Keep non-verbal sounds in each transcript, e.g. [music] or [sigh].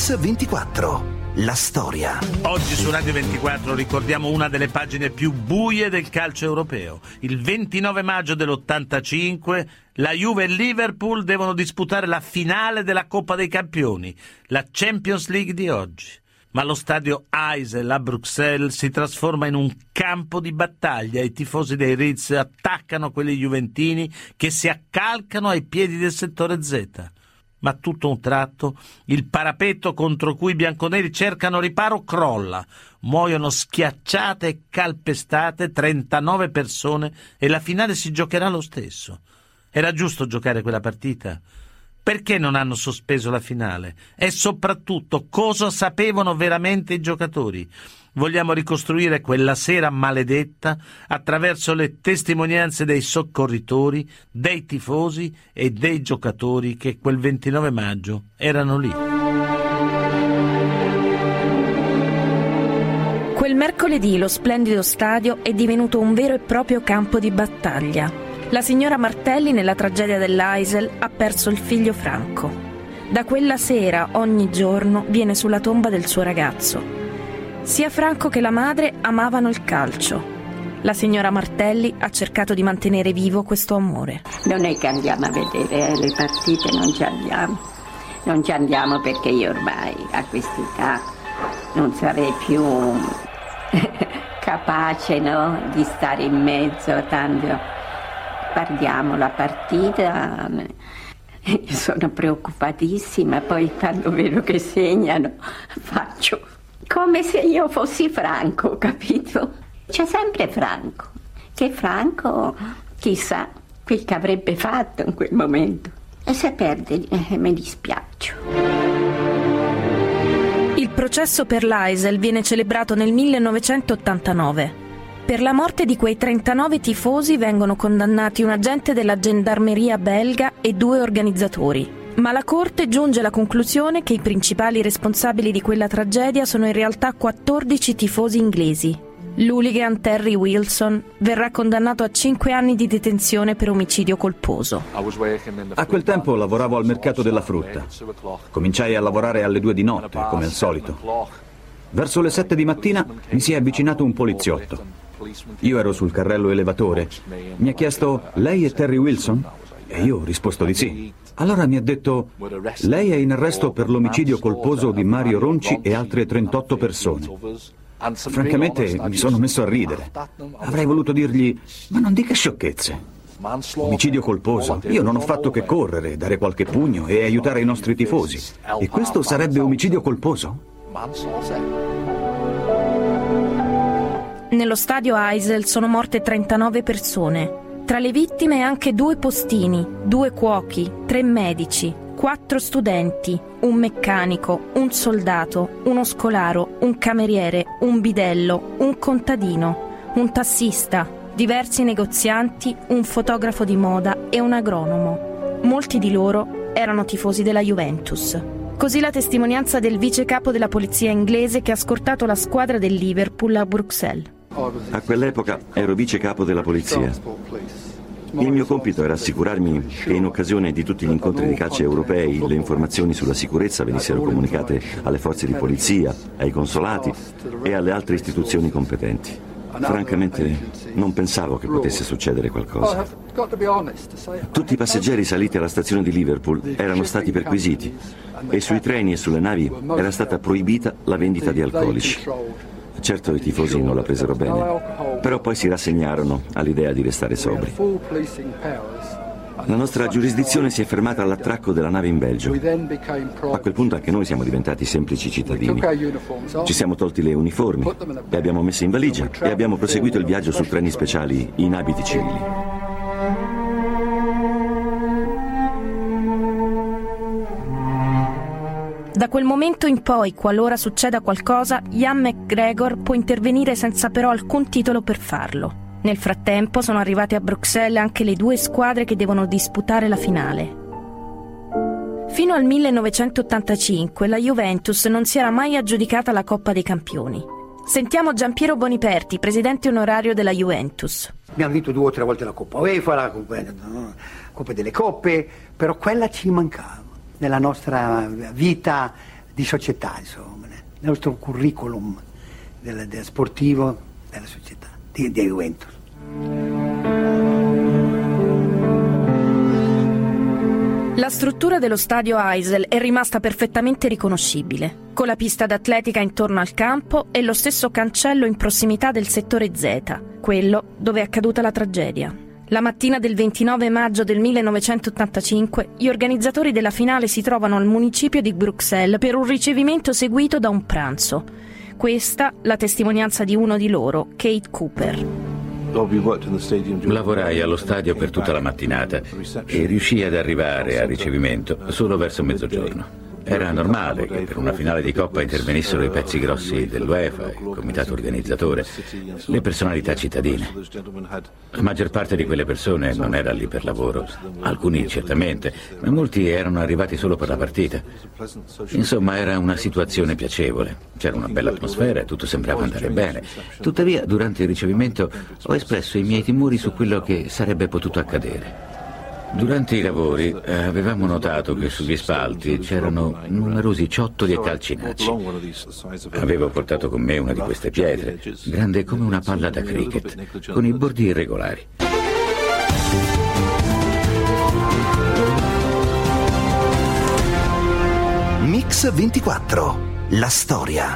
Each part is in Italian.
Mix 24. La storia. Oggi su Radio 24 ricordiamo una delle pagine più buie del calcio europeo. Il 29 maggio dell'85 la Juve e il Liverpool devono disputare la finale della Coppa dei Campioni, la Champions League di oggi. Ma lo stadio Eisel a Bruxelles si trasforma in un campo di battaglia. I tifosi dei Ritz attaccano quelli juventini che si accalcano ai piedi del settore Z ma tutto un tratto il parapetto contro cui i bianconeri cercano riparo crolla. Muoiono schiacciate e calpestate 39 persone e la finale si giocherà lo stesso. Era giusto giocare quella partita? Perché non hanno sospeso la finale? E soprattutto cosa sapevano veramente i giocatori? Vogliamo ricostruire quella sera maledetta attraverso le testimonianze dei soccorritori, dei tifosi e dei giocatori che quel 29 maggio erano lì. Quel mercoledì lo splendido stadio è divenuto un vero e proprio campo di battaglia. La signora Martelli nella tragedia dell'Aisel ha perso il figlio Franco. Da quella sera ogni giorno viene sulla tomba del suo ragazzo sia Franco che la madre amavano il calcio. La signora Martelli ha cercato di mantenere vivo questo amore. Non è che andiamo a vedere eh, le partite, non ci andiamo. Non ci andiamo perché io ormai a quest'età non sarei più [laughs] capace no, di stare in mezzo, tanto guardiamo la partita. [laughs] Sono preoccupatissima, poi quando vedo che segnano [laughs] faccio come se io fossi Franco, capito? C'è sempre Franco, che Franco chissà quel che avrebbe fatto in quel momento. E se perde eh, mi dispiaccio. Il processo per l'Aisel viene celebrato nel 1989. Per la morte di quei 39 tifosi vengono condannati un agente della gendarmeria belga e due organizzatori. Ma la Corte giunge alla conclusione che i principali responsabili di quella tragedia sono in realtà 14 tifosi inglesi. L'hooligan Terry Wilson verrà condannato a 5 anni di detenzione per omicidio colposo. A quel tempo lavoravo al mercato della frutta. Cominciai a lavorare alle 2 di notte, come al solito. Verso le 7 di mattina mi si è avvicinato un poliziotto. Io ero sul carrello elevatore. Mi ha chiesto, lei è Terry Wilson? E io ho risposto di sì. Allora mi ha detto, lei è in arresto per l'omicidio colposo di Mario Ronci e altre 38 persone. Francamente mi sono messo a ridere. Avrei voluto dirgli, ma non dica sciocchezze. Omicidio colposo. Io non ho fatto che correre, dare qualche pugno e aiutare i nostri tifosi. E questo sarebbe omicidio colposo? Nello stadio Eisel sono morte 39 persone. Tra le vittime anche due postini, due cuochi, tre medici, quattro studenti, un meccanico, un soldato, uno scolaro, un cameriere, un bidello, un contadino, un tassista, diversi negozianti, un fotografo di moda e un agronomo. Molti di loro erano tifosi della Juventus. Così la testimonianza del vice capo della polizia inglese che ha scortato la squadra del Liverpool a Bruxelles. A quell'epoca ero vice capo della polizia. Il mio compito era assicurarmi che in occasione di tutti gli incontri di calcio europei le informazioni sulla sicurezza venissero comunicate alle forze di polizia, ai consolati e alle altre istituzioni competenti. Francamente non pensavo che potesse succedere qualcosa. Tutti i passeggeri saliti alla stazione di Liverpool erano stati perquisiti e sui treni e sulle navi era stata proibita la vendita di alcolici. Certo i tifosi non la presero bene, però poi si rassegnarono all'idea di restare sobri. La nostra giurisdizione si è fermata all'attracco della nave in Belgio. A quel punto anche noi siamo diventati semplici cittadini. Ci siamo tolti le uniformi, le abbiamo messe in valigia e abbiamo proseguito il viaggio su treni speciali in abiti civili. Da quel momento in poi, qualora succeda qualcosa, Ian McGregor può intervenire senza però alcun titolo per farlo. Nel frattempo sono arrivate a Bruxelles anche le due squadre che devono disputare la finale. Fino al 1985 la Juventus non si era mai aggiudicata la Coppa dei Campioni. Sentiamo Giampiero Boniperti, presidente onorario della Juventus. Abbiamo vinto due o tre volte la Coppa UEFA, la Coppa delle Coppe, però quella ci mancava nella nostra vita di società, insomma, nel nostro curriculum del, del sportivo della società, di, di Juventus. La struttura dello stadio Eisel è rimasta perfettamente riconoscibile, con la pista d'atletica intorno al campo e lo stesso cancello in prossimità del settore Z, quello dove è accaduta la tragedia. La mattina del 29 maggio del 1985 gli organizzatori della finale si trovano al municipio di Bruxelles per un ricevimento seguito da un pranzo. Questa la testimonianza di uno di loro, Kate Cooper. Lavorai allo stadio per tutta la mattinata e riuscii ad arrivare al ricevimento solo verso mezzogiorno. Era normale che per una finale di Coppa intervenissero i pezzi grossi dell'UEFA, il comitato organizzatore, le personalità cittadine. La maggior parte di quelle persone non era lì per lavoro, alcuni certamente, ma molti erano arrivati solo per la partita. Insomma, era una situazione piacevole, c'era una bella atmosfera e tutto sembrava andare bene. Tuttavia, durante il ricevimento ho espresso i miei timori su quello che sarebbe potuto accadere. Durante i lavori eh, avevamo notato che sugli spalti c'erano numerosi ciottoli e calcinacci. Avevo portato con me una di queste pietre, grande come una palla da cricket, con i bordi irregolari. Mix 24. La storia.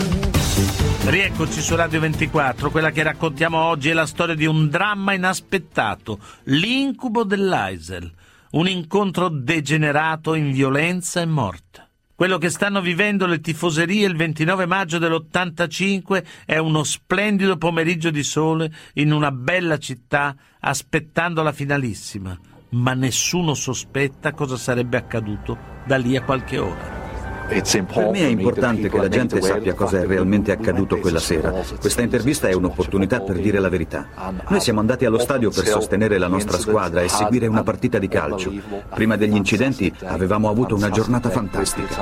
Rieccoci su Radio 24, quella che raccontiamo oggi è la storia di un dramma inaspettato, l'incubo dell'Aisel un incontro degenerato in violenza e morte. Quello che stanno vivendo le tifoserie il 29 maggio dell'85 è uno splendido pomeriggio di sole in una bella città aspettando la finalissima, ma nessuno sospetta cosa sarebbe accaduto da lì a qualche ora. Per me è importante che la gente sappia cosa è realmente accaduto quella sera. Questa intervista è un'opportunità per dire la verità. Noi siamo andati allo stadio per sostenere la nostra squadra e seguire una partita di calcio. Prima degli incidenti avevamo avuto una giornata fantastica.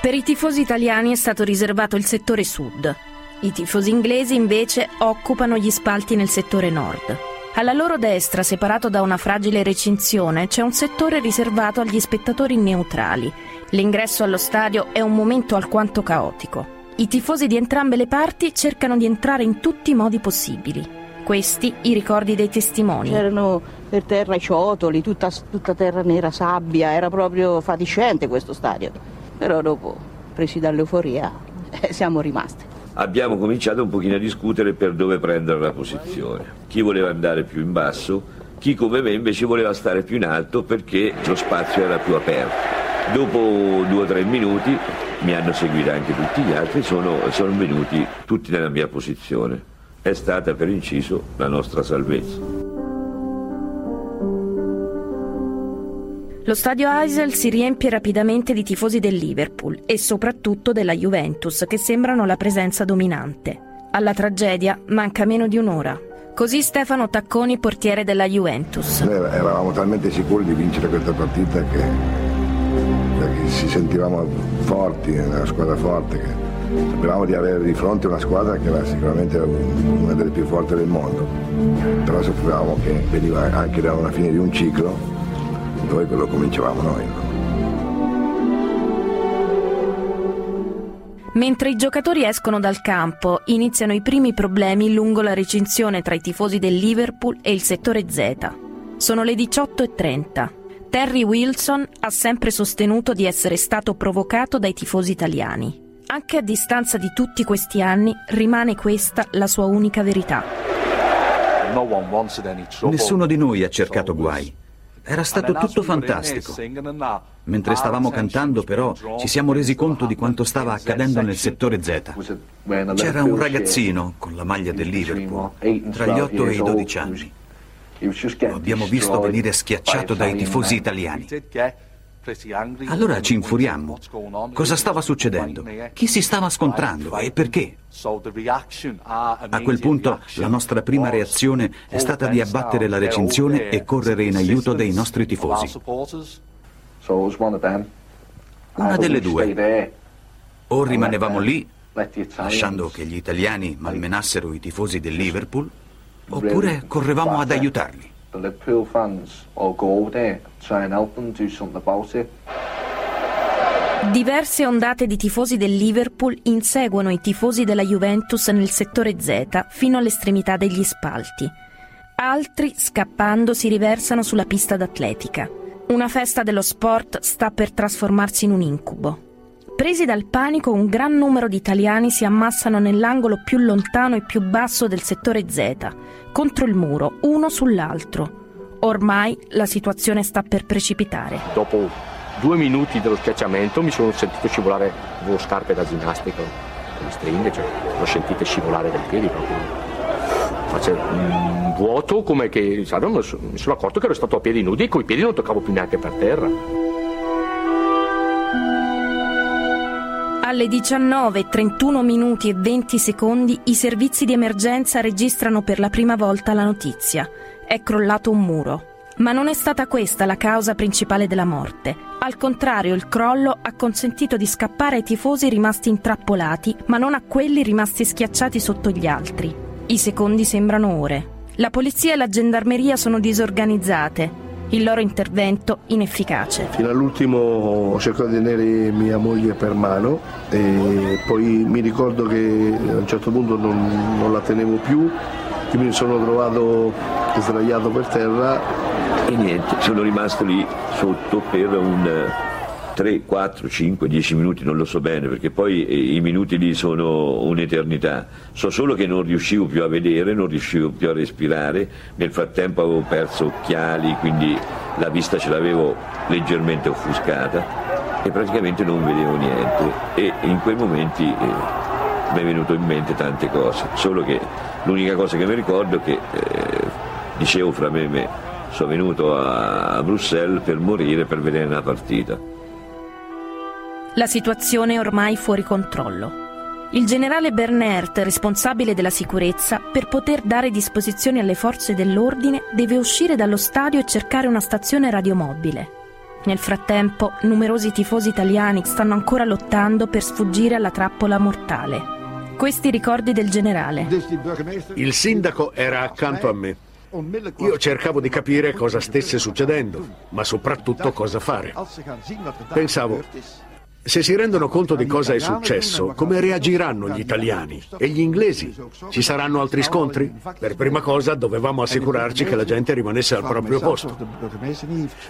Per i tifosi italiani è stato riservato il settore sud. I tifosi inglesi invece occupano gli spalti nel settore nord. Alla loro destra, separato da una fragile recinzione, c'è un settore riservato agli spettatori neutrali. L'ingresso allo stadio è un momento alquanto caotico. I tifosi di entrambe le parti cercano di entrare in tutti i modi possibili. Questi i ricordi dei testimoni. C'erano per terra i ciotoli, tutta, tutta terra nera, sabbia, era proprio fatiscente questo stadio. Però dopo, presi dall'euforia, [laughs] siamo rimasti abbiamo cominciato un pochino a discutere per dove prendere la posizione. Chi voleva andare più in basso, chi come me invece voleva stare più in alto perché lo spazio era più aperto. Dopo due o tre minuti mi hanno seguito anche tutti gli altri, sono, sono venuti tutti nella mia posizione. È stata per inciso la nostra salvezza. Lo stadio Eisel si riempie rapidamente di tifosi del Liverpool e soprattutto della Juventus che sembrano la presenza dominante. Alla tragedia manca meno di un'ora. Così Stefano Tacconi, portiere della Juventus. Noi eravamo talmente sicuri di vincere questa partita che, ci sentivamo forti, una squadra forte, che sapevamo di avere di fronte una squadra che era sicuramente una delle più forti del mondo. Però sapevamo che veniva anche da una fine di un ciclo noi lo cominciavamo noi. Mentre i giocatori escono dal campo, iniziano i primi problemi lungo la recinzione tra i tifosi del Liverpool e il settore Z. Sono le 18.30. Terry Wilson ha sempre sostenuto di essere stato provocato dai tifosi italiani. Anche a distanza di tutti questi anni rimane questa la sua unica verità. Nessuno di noi ha cercato guai. Era stato tutto fantastico. Mentre stavamo cantando, però, ci siamo resi conto di quanto stava accadendo nel settore Z. C'era un ragazzino con la maglia del Liverpool, tra gli 8 e i 12 anni. Lo abbiamo visto venire schiacciato dai tifosi italiani. Allora ci infuriammo. Cosa stava succedendo? Chi si stava scontrando e perché? A quel punto la nostra prima reazione è stata di abbattere la recinzione e correre in aiuto dei nostri tifosi. Una delle due. O rimanevamo lì, lasciando che gli italiani malmenassero i tifosi del Liverpool, oppure correvamo ad aiutarli. The Liverpool fans all go over there, try and help them do something about it. Diverse ondate di tifosi del Liverpool inseguono i tifosi della Juventus nel settore Z fino all'estremità degli spalti. Altri, scappando, si riversano sulla pista d'atletica. Una festa dello sport sta per trasformarsi in un incubo. Presi dal panico, un gran numero di italiani si ammassano nell'angolo più lontano e più basso del settore Z, contro il muro, uno sull'altro. Ormai la situazione sta per precipitare. Dopo due minuti dello schiacciamento mi sono sentito scivolare, avevo scarpe da ginnastica, le stringhe, cioè l'ho sentito scivolare dai piedi proprio. Faccio un vuoto come che, sai, mi sono accorto che ero stato a piedi nudi e coi piedi non toccavo più neanche per terra. Alle 19, 31 minuti e 20 secondi i servizi di emergenza registrano per la prima volta la notizia. È crollato un muro. Ma non è stata questa la causa principale della morte. Al contrario, il crollo ha consentito di scappare ai tifosi rimasti intrappolati, ma non a quelli rimasti schiacciati sotto gli altri. I secondi sembrano ore. La polizia e la gendarmeria sono disorganizzate, il loro intervento inefficace. Fino all'ultimo ho cercato di tenere mia moglie per mano e poi mi ricordo che a un certo punto non, non la tenevo più, quindi mi sono trovato sdraiato per terra. E niente, sono rimasto lì sotto per un 3, 4, 5, 10 minuti, non lo so bene, perché poi eh, i minuti lì sono un'eternità. So solo che non riuscivo più a vedere, non riuscivo più a respirare, nel frattempo avevo perso occhiali, quindi la vista ce l'avevo leggermente offuscata e praticamente non vedevo niente e in quei momenti eh, mi è venuto in mente tante cose, solo che l'unica cosa che mi ricordo è che eh, dicevo fra me e me, sono venuto a Bruxelles per morire, per vedere una partita. La situazione è ormai fuori controllo. Il generale Bernert, responsabile della sicurezza, per poter dare disposizioni alle forze dell'ordine, deve uscire dallo stadio e cercare una stazione radiomobile. Nel frattempo, numerosi tifosi italiani stanno ancora lottando per sfuggire alla trappola mortale. Questi ricordi del generale. Il sindaco era accanto a me. Io cercavo di capire cosa stesse succedendo, ma soprattutto cosa fare. Pensavo, se si rendono conto di cosa è successo, come reagiranno gli italiani e gli inglesi? Ci saranno altri scontri? Per prima cosa dovevamo assicurarci che la gente rimanesse al proprio posto.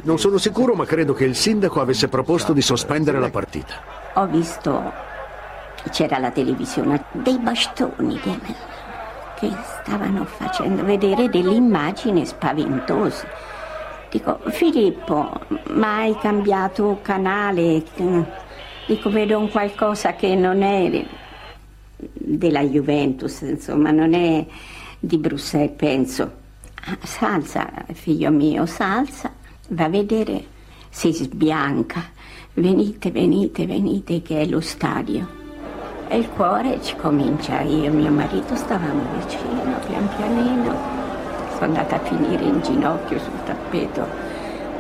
Non sono sicuro, ma credo che il sindaco avesse proposto di sospendere la partita. Ho visto, c'era la televisione, dei bastoni che stavano facendo vedere delle immagini spaventose. Dico, Filippo, ma hai cambiato canale? Dico vedo un qualcosa che non è della Juventus, insomma, non è di Bruxelles, penso. Ah, salsa, figlio mio, salsa, va a vedere, si sbianca, venite, venite, venite, che è lo stadio. E il cuore ci comincia, io e mio marito stavamo vicino, pian pianino, sono andata a finire in ginocchio sul tappeto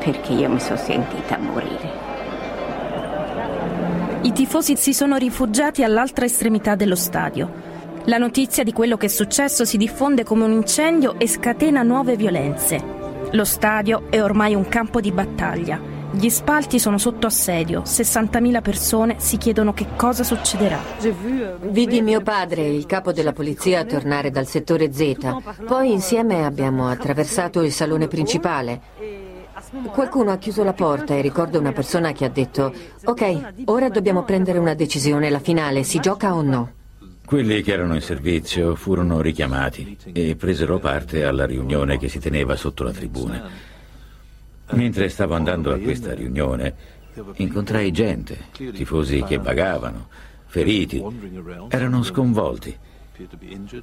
perché io mi sono sentita morire. I tifosi si sono rifugiati all'altra estremità dello stadio. La notizia di quello che è successo si diffonde come un incendio e scatena nuove violenze. Lo stadio è ormai un campo di battaglia. Gli spalti sono sotto assedio, 60.000 persone si chiedono che cosa succederà. Vidi mio padre, il capo della polizia, tornare dal settore Z. Poi insieme abbiamo attraversato il salone principale. Qualcuno ha chiuso la porta e ricordo una persona che ha detto ok, ora dobbiamo prendere una decisione, la finale, si gioca o no? Quelli che erano in servizio furono richiamati e presero parte alla riunione che si teneva sotto la tribuna. Mentre stavo andando a questa riunione, incontrai gente, tifosi che vagavano, feriti, erano sconvolti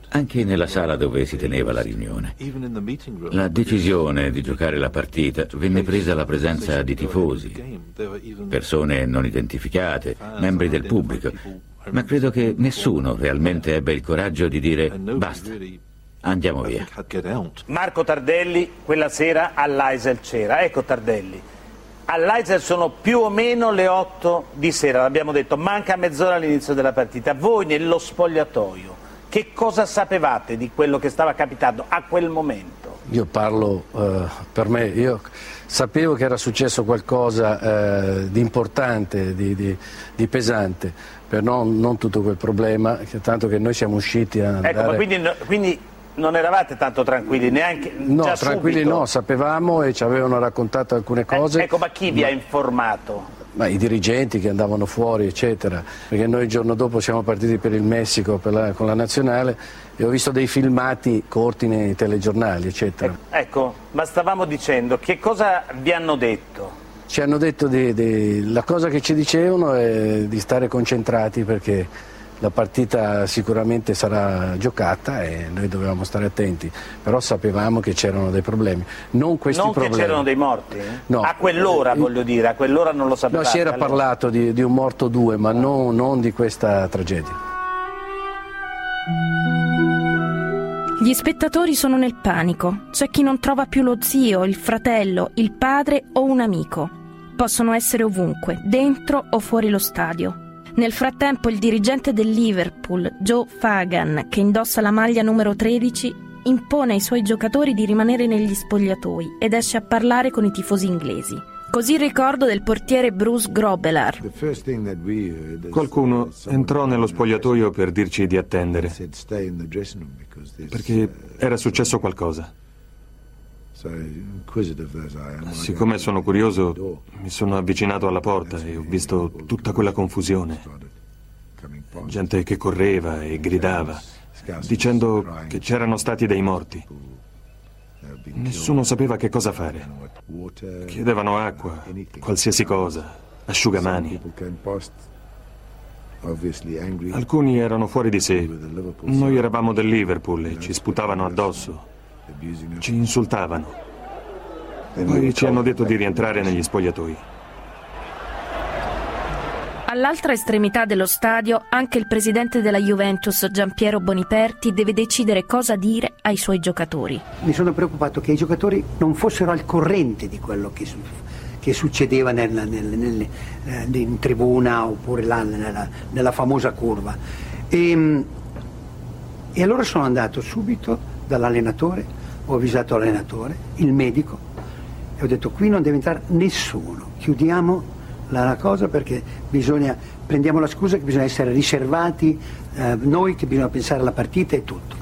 anche nella sala dove si teneva la riunione. La decisione di giocare la partita venne presa alla presenza di tifosi, persone non identificate, membri del pubblico, ma credo che nessuno realmente ebbe il coraggio di dire basta. Andiamo via. Marco Tardelli quella sera all'Aisel c'era. Ecco Tardelli. All'Aisel sono più o meno le 8 di sera, l'abbiamo detto, manca mezz'ora all'inizio della partita. Voi nello spogliatoio che cosa sapevate di quello che stava capitando a quel momento? io parlo eh, per me, io sapevo che era successo qualcosa eh, di importante, di, di, di pesante, però non, non, tutto quel problema, tanto che noi siamo usciti a andare... Ecco, quindi, quindi non eravate tanto tranquilli neanche No, tranquilli subito. no, sapevamo e ci avevano raccontato alcune cose. Eh, ecco, ma chi vi ha informato? Ma I dirigenti che andavano fuori, eccetera, perché noi il giorno dopo siamo partiti per il Messico la, con la nazionale e ho visto dei filmati corti nei telegiornali, eccetera. Ecco, ma stavamo dicendo, che cosa vi hanno detto? Ci hanno detto di, di, la cosa che ci dicevano è di stare concentrati perché la partita sicuramente sarà giocata e noi dovevamo stare attenti, però sapevamo che c'erano dei problemi. Non questi non problemi. che c'erano dei morti? No. A quell'ora voglio dire, a quell'ora non lo sapevate? No, si era allora. parlato di, di, un morto o due, ma non, non di questa tragedia. Gli spettatori sono nel panico. C'è chi non trova più lo zio, il fratello, il padre o un amico. Possono essere ovunque, dentro o fuori lo stadio. Nel frattempo il dirigente del Liverpool, Joe Fagan, che indossa la maglia numero 13, impone ai suoi giocatori di rimanere negli spogliatoi ed esce a parlare con i tifosi inglesi. Così il ricordo del portiere Bruce Grobelar. Qualcuno entrò nello spogliatoio per dirci di attendere, perché era successo qualcosa. Siccome sono curioso, mi sono avvicinato alla porta e ho visto tutta quella confusione. Gente che correva e gridava, dicendo che c'erano stati dei morti. Nessuno sapeva che cosa fare. Chiedevano acqua, qualsiasi cosa, asciugamani. Alcuni erano fuori di sé. Noi eravamo del Liverpool e ci sputavano addosso. Ci insultavano. Poi ci hanno detto di rientrare negli spogliatoi. All'altra estremità dello stadio anche il presidente della Juventus, Giampiero Boniperti, deve decidere cosa dire ai suoi giocatori. Mi sono preoccupato che i giocatori non fossero al corrente di quello che, che succedeva nel, nel, nel, eh, in tribuna oppure là nella, nella famosa curva. E, e allora sono andato subito dall'allenatore, ho avvisato l'allenatore, il medico, e ho detto qui non deve entrare nessuno, chiudiamo la cosa perché bisogna, prendiamo la scusa che bisogna essere riservati, eh, noi che bisogna pensare alla partita e tutto.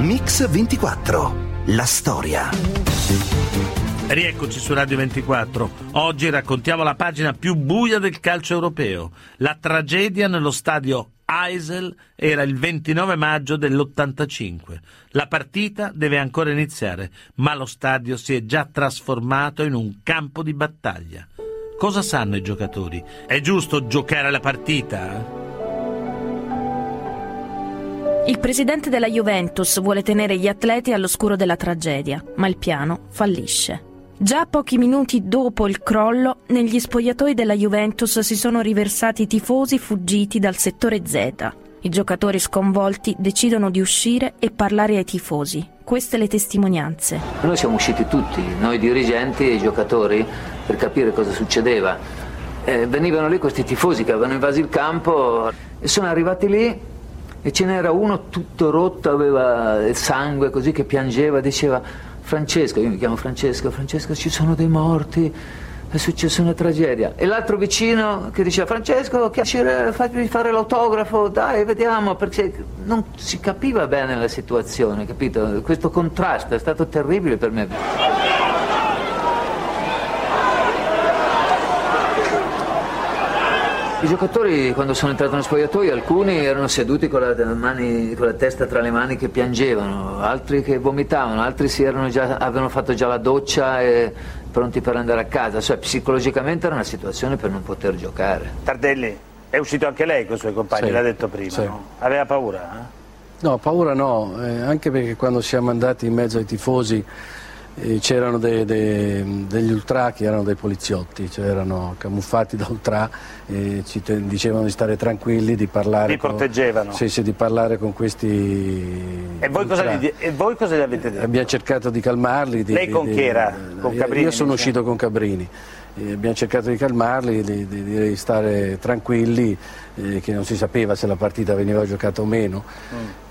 Mix 24, la storia. Rieccoci su Radio 24. Oggi raccontiamo la pagina più buia del calcio europeo. La tragedia nello stadio Eisel era il 29 maggio dell'85. La partita deve ancora iniziare, ma lo stadio si è già trasformato in un campo di battaglia. Cosa sanno i giocatori? È giusto giocare la partita? Il presidente della Juventus vuole tenere gli atleti all'oscuro della tragedia, ma il piano fallisce. Già pochi minuti dopo il crollo, negli spogliatoi della Juventus si sono riversati i tifosi fuggiti dal settore Z. I giocatori sconvolti decidono di uscire e parlare ai tifosi. Queste le testimonianze. Noi siamo usciti tutti, noi dirigenti e i giocatori, per capire cosa succedeva. Eh, venivano lì questi tifosi che avevano invaso il campo e sono arrivati lì e ce n'era uno tutto rotto, aveva il sangue così che piangeva, diceva Francesco, io mi chiamo Francesco, Francesco ci sono dei morti, è successa una tragedia. E l'altro vicino che diceva Francesco, fammi fare l'autografo, dai, vediamo, perché non si capiva bene la situazione, capito? Questo contrasto è stato terribile per me. I giocatori quando sono entrati nello spogliatoio alcuni erano seduti con la, mani, con la, testa tra le mani che piangevano, altri che vomitavano, altri già, avevano fatto già la doccia e pronti per andare a casa, cioè psicologicamente era una situazione per non poter giocare. Tardelli, è uscito anche lei con i suoi compagni, sì, l'ha detto prima, sì. no? Aveva paura? Eh? No, paura no, eh, anche perché quando siamo andati in mezzo ai tifosi c'erano de, de, degli ultra che erano dei poliziotti, cioè erano camuffati [laughs] da ultra e ci te, dicevano di stare tranquilli, di parlare. Li proteggevano? Con, sì, sì, di parlare con questi. E voi, cosa gli, e voi cosa gli avete detto? Abbiamo cercato di calmarli. Di, Lei con di, chi era? Con Cabrini? Io sono uscito con Cabrini E abbiamo cercato di calmarli, di, di, di stare tranquilli, eh, che non si sapeva se la partita veniva giocata o meno.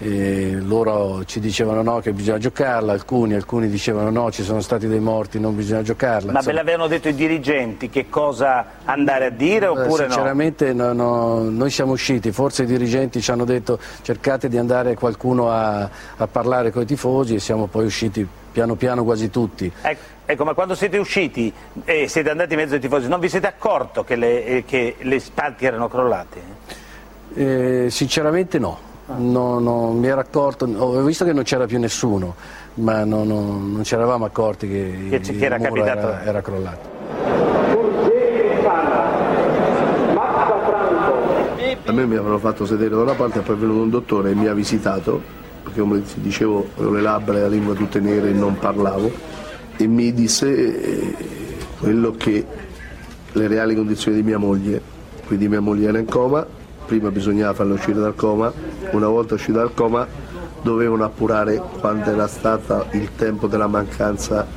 Mm. loro ci dicevano no, che bisogna giocarla, alcuni, alcuni dicevano no, ci sono stati dei morti, non bisogna giocarla. Ma Insomma, ve l'avevano detto i dirigenti che cosa andare a dire oppure sinceramente no? Sinceramente no, noi siamo usciti, forse i dirigenti ci hanno detto cercate di andare qualcuno a, a parlare con i tifosi e siamo poi usciti piano piano quasi tutti. Ecco. Ecco, ma quando siete usciti e siete andati in mezzo ai tifosi, non vi siete accorto che le, eh, che le spalti erano crollate? Eh, sinceramente no, no, no, mi ero accorto, ho visto che non c'era più nessuno, ma no, non ci eravamo accorti che, che, che era, era, era crollato. A me mi avevano fatto sedere da una parte e poi è venuto un dottore e mi ha visitato, perché come dicevo avevo le labbra e la lingua tutte nere e non parlavo e mi disse eh, quello che le reali condizioni di mia moglie, quindi mia moglie era in coma, prima bisognava farla uscire dal coma, una volta uscita dal coma dovevano appurare quanto era stato il tempo della mancanza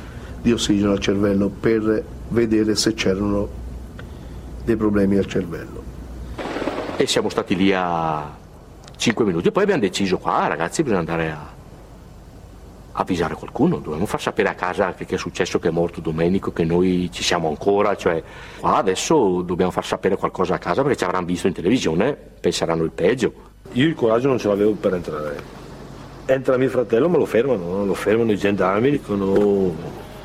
di ossigeno al cervello per vedere se c'erano dei problemi al cervello. E siamo stati lì a 5 minuti poi abbiamo deciso qua ragazzi bisogna andare a avvisare qualcuno, dobbiamo far sapere a casa che, che, è successo, che è morto Domenico, che noi ci siamo ancora, cioè qua adesso dobbiamo far sapere qualcosa a casa perché ci avranno visto in televisione, penseranno il peggio. Io il coraggio non ce l'avevo per entrare. Entra mio fratello, ma lo fermano, lo fermano i gendarmi, dicono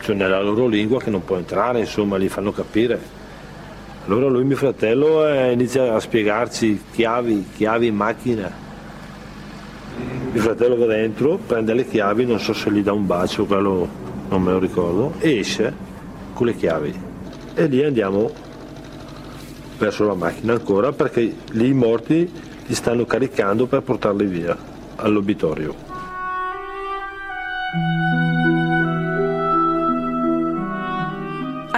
cioè nella loro lingua che non può entrare, insomma, li fanno capire. Allora lui, mio fratello, eh, inizia a spiegarci chiavi, chiavi in macchina mio fratello va dentro, prende le chiavi, non so se gli dà un bacio, quello non me lo ricordo, e esce con le chiavi. E lì andiamo verso la macchina ancora perché lì i morti li stanno caricando per portarli via all'obitorio.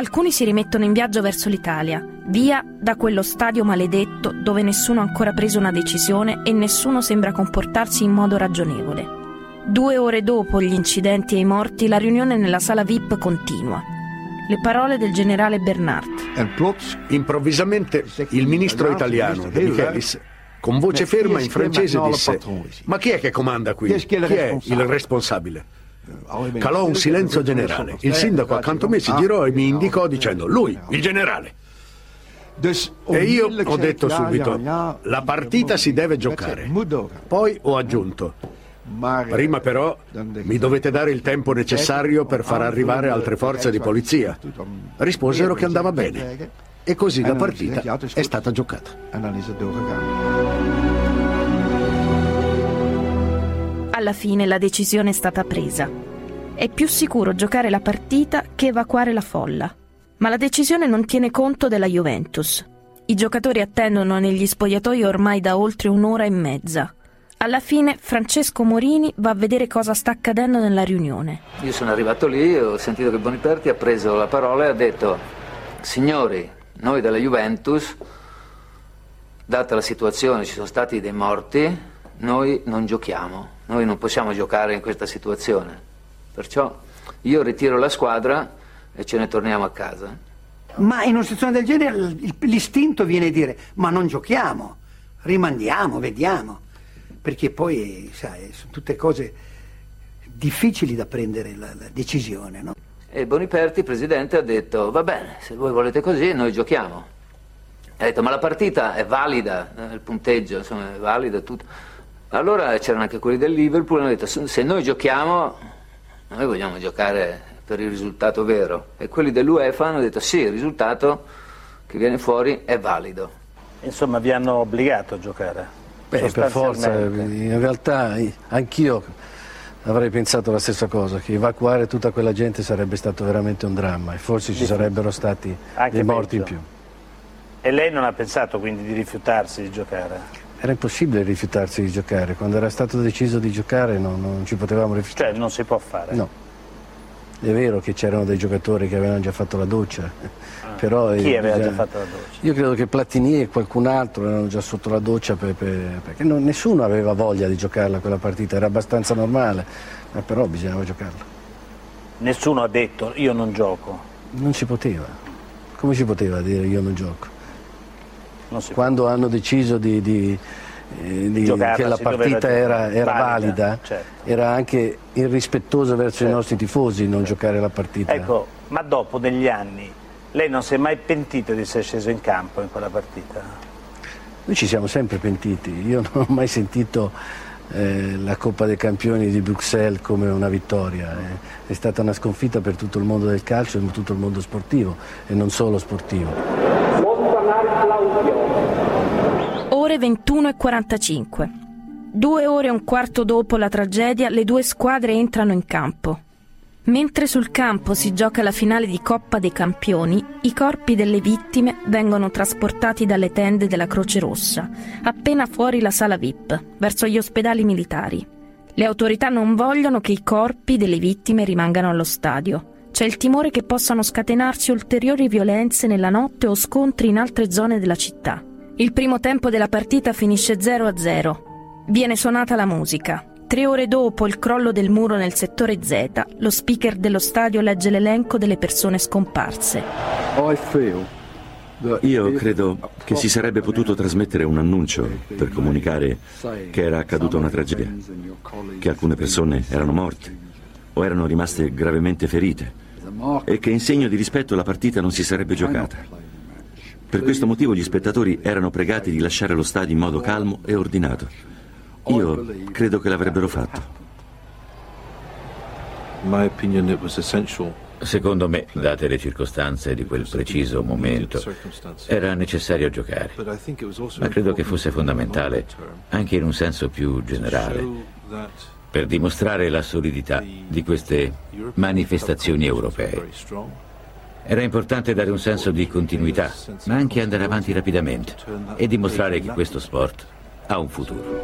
Alcuni si rimettono in viaggio verso l'Italia, via da quello stadio maledetto dove nessuno ha ancora preso una decisione e nessuno sembra comportarsi in modo ragionevole. Due ore dopo gli incidenti e i morti, la riunione nella sala VIP continua. Le parole del generale Bernard. Improvvisamente il ministro italiano, De Michelis, con voce ferma in francese disse Ma chi è che comanda qui? Chi è il responsabile? Calò un silenzio generale. Il sindaco accanto a me si girò e mi indicò dicendo lui, il generale. E io ho detto subito, la partita si deve giocare. Poi ho aggiunto, prima però mi dovete dare il tempo necessario per far arrivare altre forze di polizia. Risposero che andava bene. E così la partita è stata giocata. Alla fine la decisione è stata presa. È più sicuro giocare la partita che evacuare la folla. Ma la decisione non tiene conto della Juventus. I giocatori attendono negli spogliatoi ormai da oltre un'ora e mezza. Alla fine Francesco Morini va a vedere cosa sta accadendo nella riunione. Io sono arrivato lì, ho sentito che Boniperti ha preso la parola e ha detto signori, noi della Juventus, data la situazione, ci sono stati dei morti, noi non giochiamo. Noi non possiamo giocare in questa situazione, perciò io ritiro la squadra e ce ne torniamo a casa. Ma in una situazione del genere l'istinto viene a dire ma non giochiamo, rimandiamo, vediamo, perché poi sai, sono tutte cose difficili da prendere la, la decisione. No? E Boniperti, presidente, ha detto va bene, se voi volete così noi giochiamo. Ha detto ma la partita è valida, il punteggio insomma, è valido tutto. Allora c'erano anche quelli del Liverpool e hanno detto se noi giochiamo, noi vogliamo giocare per il risultato vero. E quelli dell'UEFA hanno detto sì, il risultato che viene fuori è valido. Insomma, vi hanno obbligato a giocare? Beh, per forza, in realtà anch'io avrei pensato la stessa cosa, che evacuare tutta quella gente sarebbe stato veramente un dramma e forse ci sarebbero stati anche dei morti peggio. in più. E lei non ha pensato quindi di rifiutarsi di giocare? Era impossibile rifiutarsi di giocare, quando era stato deciso di giocare no, non ci potevamo rifiutare. Cioè non si può fare? No. È vero che c'erano dei giocatori che avevano già fatto la doccia, ah. però... Chi aveva già fatto la doccia? Io credo che Platini e qualcun altro erano già sotto la doccia per, per, perché non, nessuno aveva voglia di giocarla quella partita, era abbastanza normale, ma però bisognava giocarla. Nessuno ha detto io non gioco? Non si poteva come ci poteva dire io non gioco? Quando hanno deciso di, di, eh, di- Giocarla, che la partita era, era valida, valida, certo. era anche irrispettoso verso i nostri tifosi non giocare la partita. Ecco, ma dopo degli anni lei non si è mai pentito di essere sceso in campo in quella partita? Noi ci siamo sempre pentiti, io [laughs] non ho mai sentito eh, la Coppa dei Campioni di Bruxelles come una vittoria, eh. è stata una sconfitta per tutto il mondo del calcio e per tutto il mondo sportivo e non solo sportivo. Ore 21 e 45. Due ore e un quarto dopo la tragedia, le due squadre entrano in campo. Mentre sul campo si gioca la finale di Coppa dei Campioni, i corpi delle vittime vengono trasportati dalle tende della Croce Rossa, appena fuori la sala VIP, verso gli ospedali militari. Le autorità non vogliono che i corpi delle vittime rimangano allo stadio. C'è il timore che possano scatenarsi ulteriori violenze nella notte o scontri in altre zone della città. Il primo tempo della partita finisce 0-0. Viene suonata la musica. Tre ore dopo il crollo del muro nel settore Z, lo speaker dello stadio legge l'elenco delle persone scomparse. Io credo che si sarebbe potuto trasmettere un annuncio per comunicare che era accaduta una tragedia, che alcune persone erano morte o erano rimaste gravemente ferite e che in segno di rispetto la partita non si sarebbe giocata. Per questo motivo gli spettatori erano pregati di lasciare lo stadio in modo calmo e ordinato. Io credo che l'avrebbero fatto. Secondo me, date le circostanze di quel preciso momento, era necessario giocare, ma credo che fosse fondamentale, anche in un senso più generale, per dimostrare la solidità di queste manifestazioni europee. Era importante dare un senso di continuità, ma anche andare avanti rapidamente e dimostrare che questo sport ha un futuro.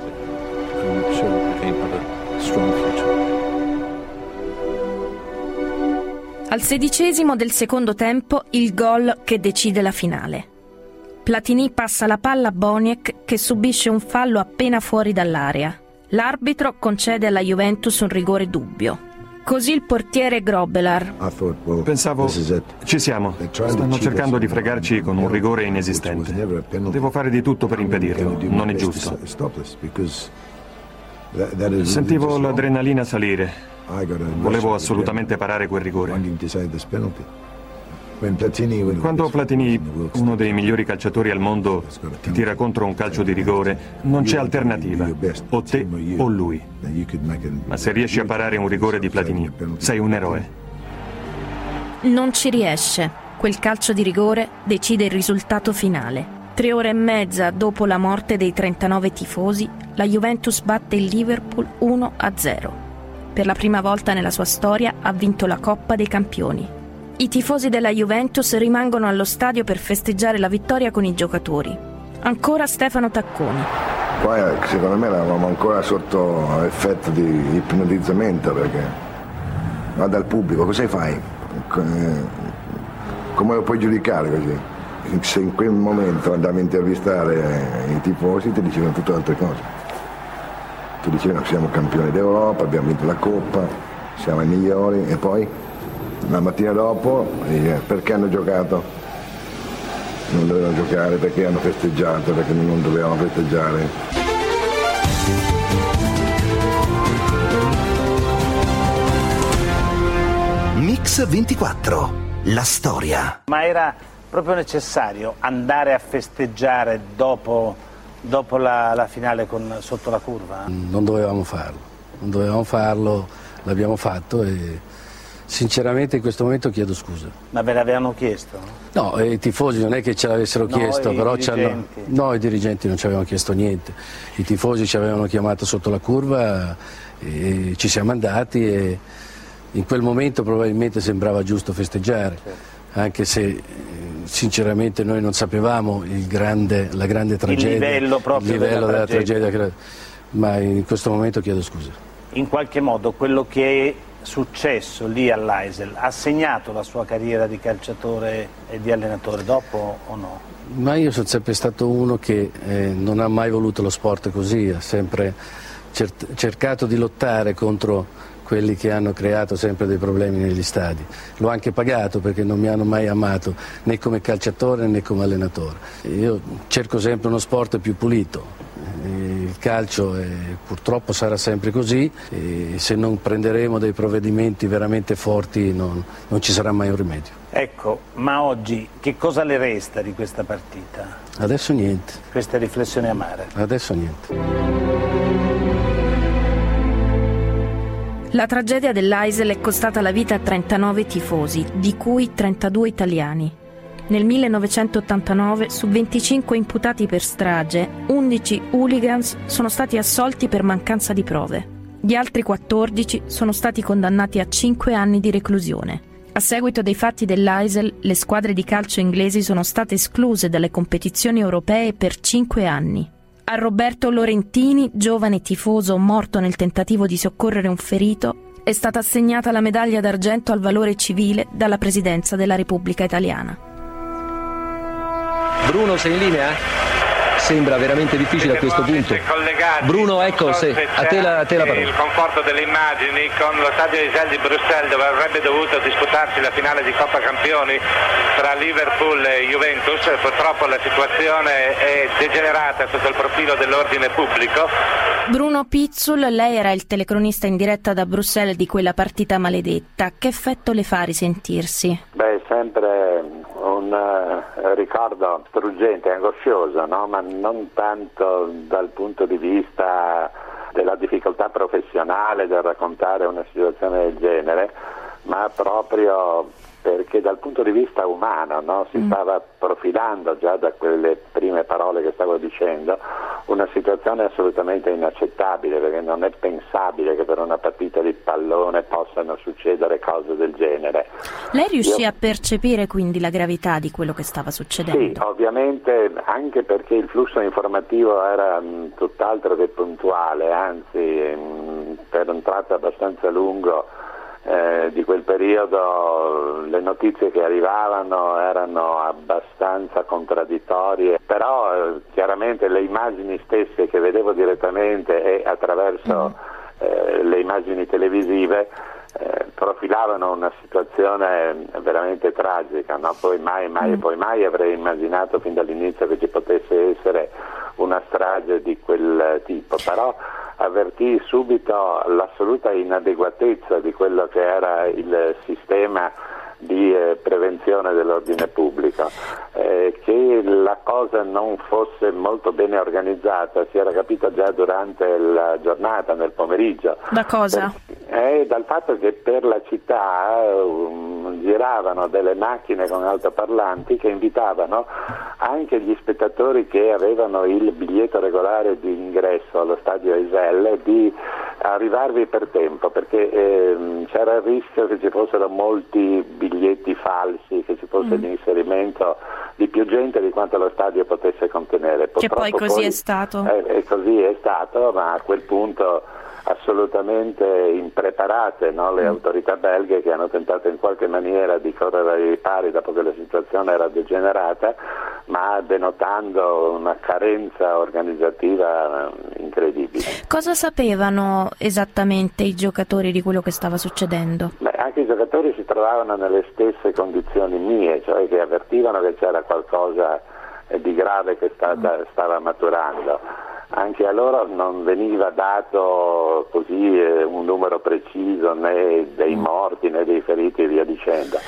Al sedicesimo del secondo tempo il gol che decide la finale. Platini passa la palla a Boniek che subisce un fallo appena fuori dall'area. L'arbitro concede alla Juventus un rigore dubbio. Così il portiere Grobelar, Pensavo, ci siamo. Stanno cercando di fregarci con un rigore inesistente. Devo fare di tutto per impedirlo. Non è giusto. Sentivo l'adrenalina salire. Volevo assolutamente parare quel rigore. Quando Platini, uno dei migliori calciatori al mondo, ti tira contro un calcio di rigore, non c'è alternativa. O te o lui. Ma se riesci a parare un rigore di Platini, sei un eroe. non ci riesce. Quel calcio di rigore decide il risultato finale. Tre ore e mezza dopo la morte dei 39 tifosi, la Juventus batte il Liverpool 1-0. Per la prima volta nella sua storia ha vinto la Coppa dei Campioni. I tifosi della Juventus rimangono allo stadio per festeggiare la vittoria con i giocatori. Ancora Stefano Tacconi. Poi secondo me eravamo ancora sotto effetto di ipnotizzamento perché guarda il pubblico, cosa fai? Eh, Come lo puoi giudicare così? Se in quel momento andavi a intervistare i tifosi ti dicevano tutte altre cose. Ti dicevano siamo campioni d'Europa, abbiamo vinto la Coppa, siamo i migliori e poi la mattina dopo eh, perché hanno giocato? Non dovevano giocare, perché hanno festeggiato, perché non dovevano festeggiare. Mix 24. La storia. Ma era proprio necessario andare a festeggiare dopo, dopo la, la finale con- sotto la curva? Non dovevamo farlo, non dovevamo farlo, l'abbiamo fatto e sinceramente in questo momento chiedo scusa. Ma ve l'avevano chiesto? No, i tifosi non è che ce l'avessero No, chiesto, i però ci hanno- dirigenti. no, i dirigenti non ci avevano chiesto niente. I tifosi ci avevano chiamato sotto la curva e ci siamo andati e in quel momento probabilmente sembrava giusto festeggiare, anche se eh, sinceramente noi non sapevamo il grande- la grande tragedia, livello proprio il livello della della tragedia. tragedia, ma in questo momento chiedo scusa. In qualche modo quello che successo lì all'Aisel ha segnato la sua carriera di calciatore e di allenatore dopo o no? Ma io sono sempre stato uno che eh, non ha mai voluto lo sport così, ha sempre cer- cercato di lottare contro quelli che hanno creato sempre dei problemi negli stadi. L'ho anche pagato perché non mi hanno mai amato né come calciatore né come allenatore. Io cerco sempre uno sport più pulito, il calcio è, purtroppo sarà sempre così e se non prenderemo dei provvedimenti veramente forti non, non, ci sarà mai un rimedio. Ecco, ma oggi che cosa le resta di questa partita? Adesso niente. Queste riflessioni amare? Adesso niente. La tragedia dell'Aisel è costata la vita a 39 tifosi, di cui 32 italiani. Nel 1989, su 25 imputati per strage, 11 hooligans sono stati assolti per mancanza di prove. Gli altri 14 sono stati condannati a 5 anni di reclusione. A seguito dei fatti dell'Aisel, le squadre di calcio inglesi sono state escluse dalle competizioni europee per 5 anni. A Roberto Lorentini, giovane tifoso morto nel tentativo di soccorrere un ferito, è stata assegnata la medaglia d'argento al valore civile dalla Presidenza della Repubblica Italiana. Bruno, sei in linea? Sembra veramente difficile a questo punto. Bruno, ecco, se, a te la, a te la parola. Il conforto delle immagini con lo stadio Isel di Bruxelles dove avrebbe dovuto disputarsi la finale di Coppa Campioni tra Liverpool e Juventus. Purtroppo la situazione è degenerata sotto il profilo dell'ordine pubblico. Bruno Pizzul, lei era il telecronista in diretta da Bruxelles di quella partita maledetta. Che effetto le fa risentirsi? Beh, sempre un uh, ricordo struggente angoscioso, no? ma non tanto dal punto di vista della difficoltà professionale del raccontare una situazione del genere, ma proprio perché dal punto di vista umano no, si mm. stava profilando già da quelle prime parole che stavo dicendo una situazione assolutamente inaccettabile perché non è pensabile che per una partita di pallone possano succedere cose del genere. Lei riuscì Io... a percepire quindi la gravità di quello che stava succedendo? Sì, ovviamente anche perché il flusso informativo era mh, tutt'altro che puntuale, anzi mh, per un tratto abbastanza lungo eh, di quel periodo le notizie che arrivavano erano abbastanza contraddittorie, però eh, chiaramente le immagini stesse che vedevo direttamente e attraverso eh, le immagini televisive eh, profilavano una situazione veramente tragica, no? poi mai, mai e poi mai avrei immaginato fin dall'inizio che ci potesse essere una strage di quel tipo, però avvertì subito l'assoluta inadeguatezza di quello che era il sistema di eh, prevenzione dell'ordine pubblico, eh, che la cosa non fosse molto bene organizzata si era capito già durante la giornata, nel pomeriggio. Da cosa? Eh, dal fatto che per la città um, giravano delle macchine con altoparlanti che invitavano anche gli spettatori che avevano il biglietto regolare di ingresso allo stadio Iselle di arrivarvi per tempo perché ehm, c'era il rischio che ci fossero molti biglietti falsi, che ci fosse mm. l'inserimento di più gente di quanto lo stadio potesse contenere. Purtroppo che poi così poi, è stato. Eh, così è stato, ma a quel punto assolutamente impreparate no? le mm. autorità belghe che hanno tentato in qualche maniera di correre ai ripari dopo che la situazione era degenerata, ma denotando una carenza organizzativa incredibile. Cosa sapevano esattamente i giocatori di quello che stava succedendo? Beh, anche i giocatori si trovavano nelle stesse condizioni mie, cioè che avvertivano che c'era qualcosa di grave che stava, stava maturando anche a loro non veniva dato così eh, un numero preciso né dei mm. morti né dei feriti e via dicendo.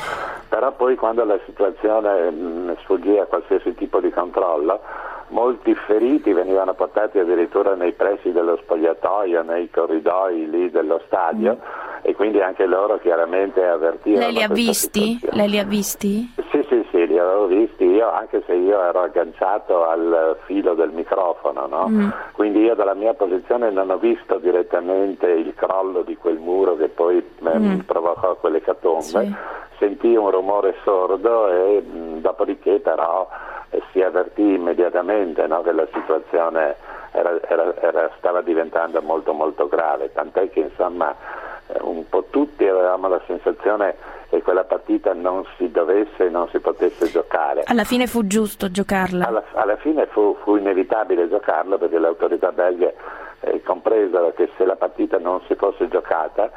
Però poi quando la situazione mm, sfuggì a qualsiasi tipo di controllo, molti feriti venivano portati addirittura nei pressi dello spogliatoio, nei corridoi lì dello stadio mm. e quindi anche loro chiaramente avvertivano. Lei li ha visti? Lei li ha visti? Sì, sì, sì, li avevo visti io, anche se io ero agganciato al filo del microfono, no? mm. quindi io dalla mia posizione non ho visto direttamente il crollo di quel muro che poi eh, mm. provocò quelle catombe, sì. sentii un rumore sordo e mh, mm, dopodiché però eh, si avvertì immediatamente no? che la situazione era, era, era, stava diventando molto molto grave, tant'è che insomma un po' tutti avevamo la sensazione che quella partita non si dovesse e non si potesse giocare. Alla fine fu giusto giocarla? Alla, alla fine fu, fu, inevitabile giocarla perché le autorità belghe eh, compresero che se la partita non si fosse giocata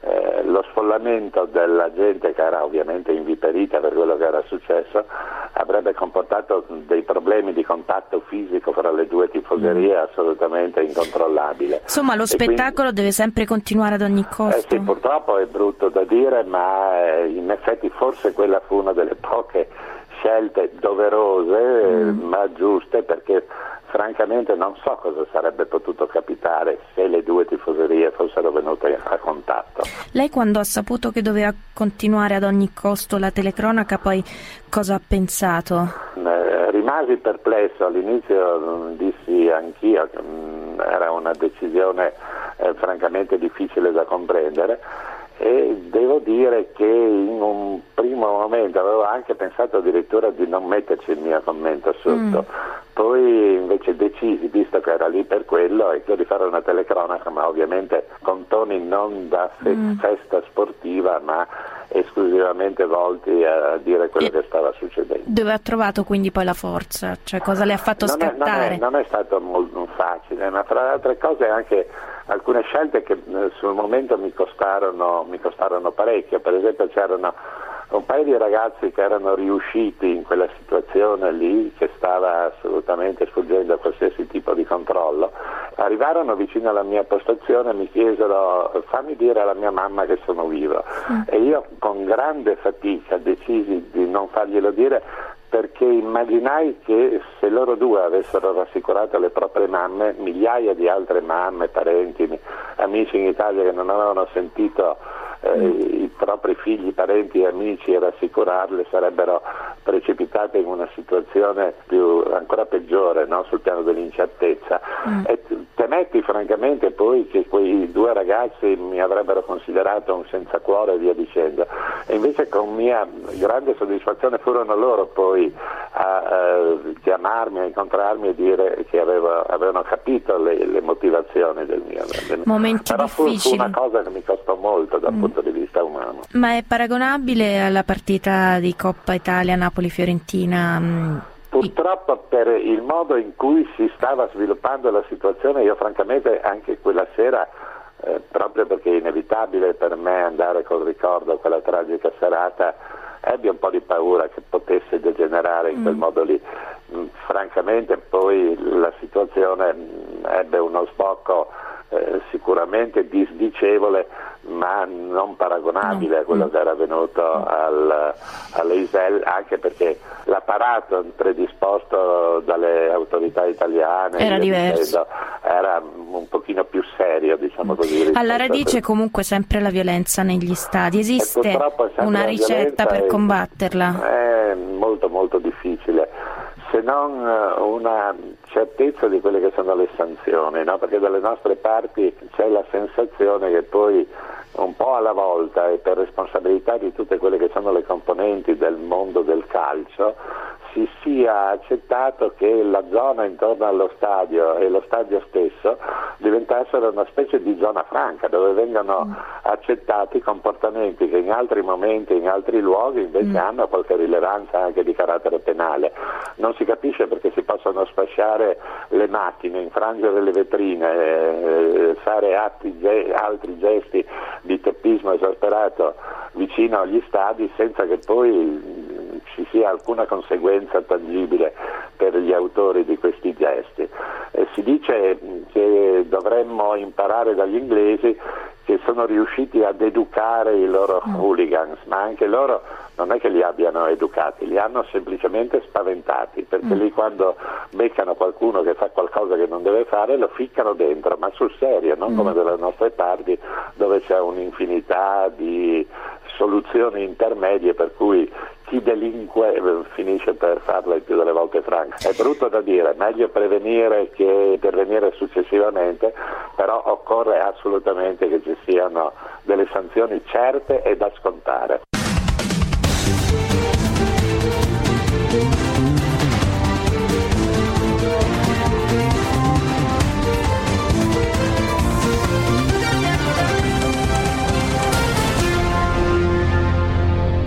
eh, lo sfollamento della gente che era ovviamente inviperita per quello che era successo avrebbe comportato dei problemi di contatto fisico fra le due tifoserie mm. assolutamente incontrollabile. Insomma lo spettacolo quindi, deve sempre continuare ad ogni costo. Eh sì, purtroppo è brutto da dire, ma eh, in effetti forse quella fu una delle poche scelte doverose mm. ma giuste perché francamente non so cosa sarebbe potuto capitare se le due tifoserie fossero venute a contatto. Lei quando ha saputo che doveva continuare ad ogni costo la telecronaca poi cosa ha pensato? Eh, rimasi perplesso, all'inizio mm, dissi anch'io che mh, mm, era una decisione eh, francamente difficile da comprendere e devo dire che in un primo momento avevo anche pensato addirittura di non metterci il mio commento sotto, mm. poi invece decisi, visto che era lì per quello, ecco di fare una telecronaca, ma ovviamente con toni non da fe- mm. festa sportiva, ma esclusivamente volti a dire quello e che stava succedendo. Dove ha trovato quindi poi la forza? Cioè cosa le ha fatto non scattare? È, non, è, non, è, stato molto facile, ma tra le altre cose anche alcune scelte che eh, sul momento mi costarono, mi costarono parecchio, per esempio c'erano un paio di ragazzi che erano riusciti in quella situazione lì che stava assolutamente sfuggendo a qualsiasi tipo di controllo, arrivarono vicino alla mia postazione e mi chiesero fammi dire alla mia mamma che sono vivo mm. e io con grande fatica decisi di non farglielo dire perché immaginai che se loro due avessero rassicurato le proprie mamme, migliaia di altre mamme, parenti, amici in Italia che non avevano sentito eh, i propri figli, parenti e amici e rassicurarle sarebbero precipitate in una situazione più, ancora peggiore no? sul piano dell'incertezza. Mm. E temetti francamente poi che quei due ragazzi mi avrebbero considerato un senza cuore e via dicendo. E invece con mia grande soddisfazione furono loro poi a, a chiamarmi, a incontrarmi e dire che avevo, avevano capito le, le, motivazioni del mio. Del... Momenti Però fu, fu, una cosa che mi costò molto dal mm. punto di vista umano. Ma è paragonabile alla partita di Coppa Italia Napoli-Fiorentina? Mm, Purtroppo per il modo in cui si stava sviluppando la situazione, io francamente anche quella sera, eh, proprio perché è inevitabile per me andare col ricordo a quella tragica serata, ebbi un po' di paura che potesse degenerare in quel mm. modo lì. Mm, francamente poi la situazione ebbe uno sbocco eh, sicuramente disdicevole ma non paragonabile a quello che era avvenuto al, all'Isel anche perché l'apparato predisposto dalle autorità italiane era diverso. era un pochino più serio diciamo così alla radice per... comunque sempre la violenza negli stadi. Esiste una ricetta per combatterla? è molto molto difficile. Se non una certezza di quelle che sono le sanzioni, no? perché dalle nostre parti c'è la sensazione che poi un po' alla volta e per responsabilità di tutte quelle che sono le componenti del mondo del calcio si sia accettato che la zona intorno allo stadio e lo stadio stesso diventassero una specie di zona franca dove vengano mm. accettati comportamenti che in altri momenti, in altri luoghi invece mm. hanno qualche rilevanza anche di carattere penale. Non si capisce perché si possono sfasciare le macchine, infrangere le vetrine, eh, fare atti, altri gesti di teppismo esasperato vicino agli stadi senza che poi ci sia alcuna conseguenza tangibile per gli autori di questi gesti. Eh, si dice che dovremmo imparare dagli inglesi che sono riusciti ad educare i loro mm. hooligans, ma anche loro non è che li abbiano educati, li hanno semplicemente spaventati, perché mm. lì quando beccano qualcuno che fa qualcosa che non deve fare lo ficcano dentro, ma sul serio, non mm. come dalle nostre parti dove c'è un'infinità di soluzioni intermedie per cui chi delinque eh, finisce per farla il più delle volte franca. È brutto da dire, meglio prevenire che intervenire successivamente, però occorre assolutamente che ci siano delle sanzioni certe e da scontare.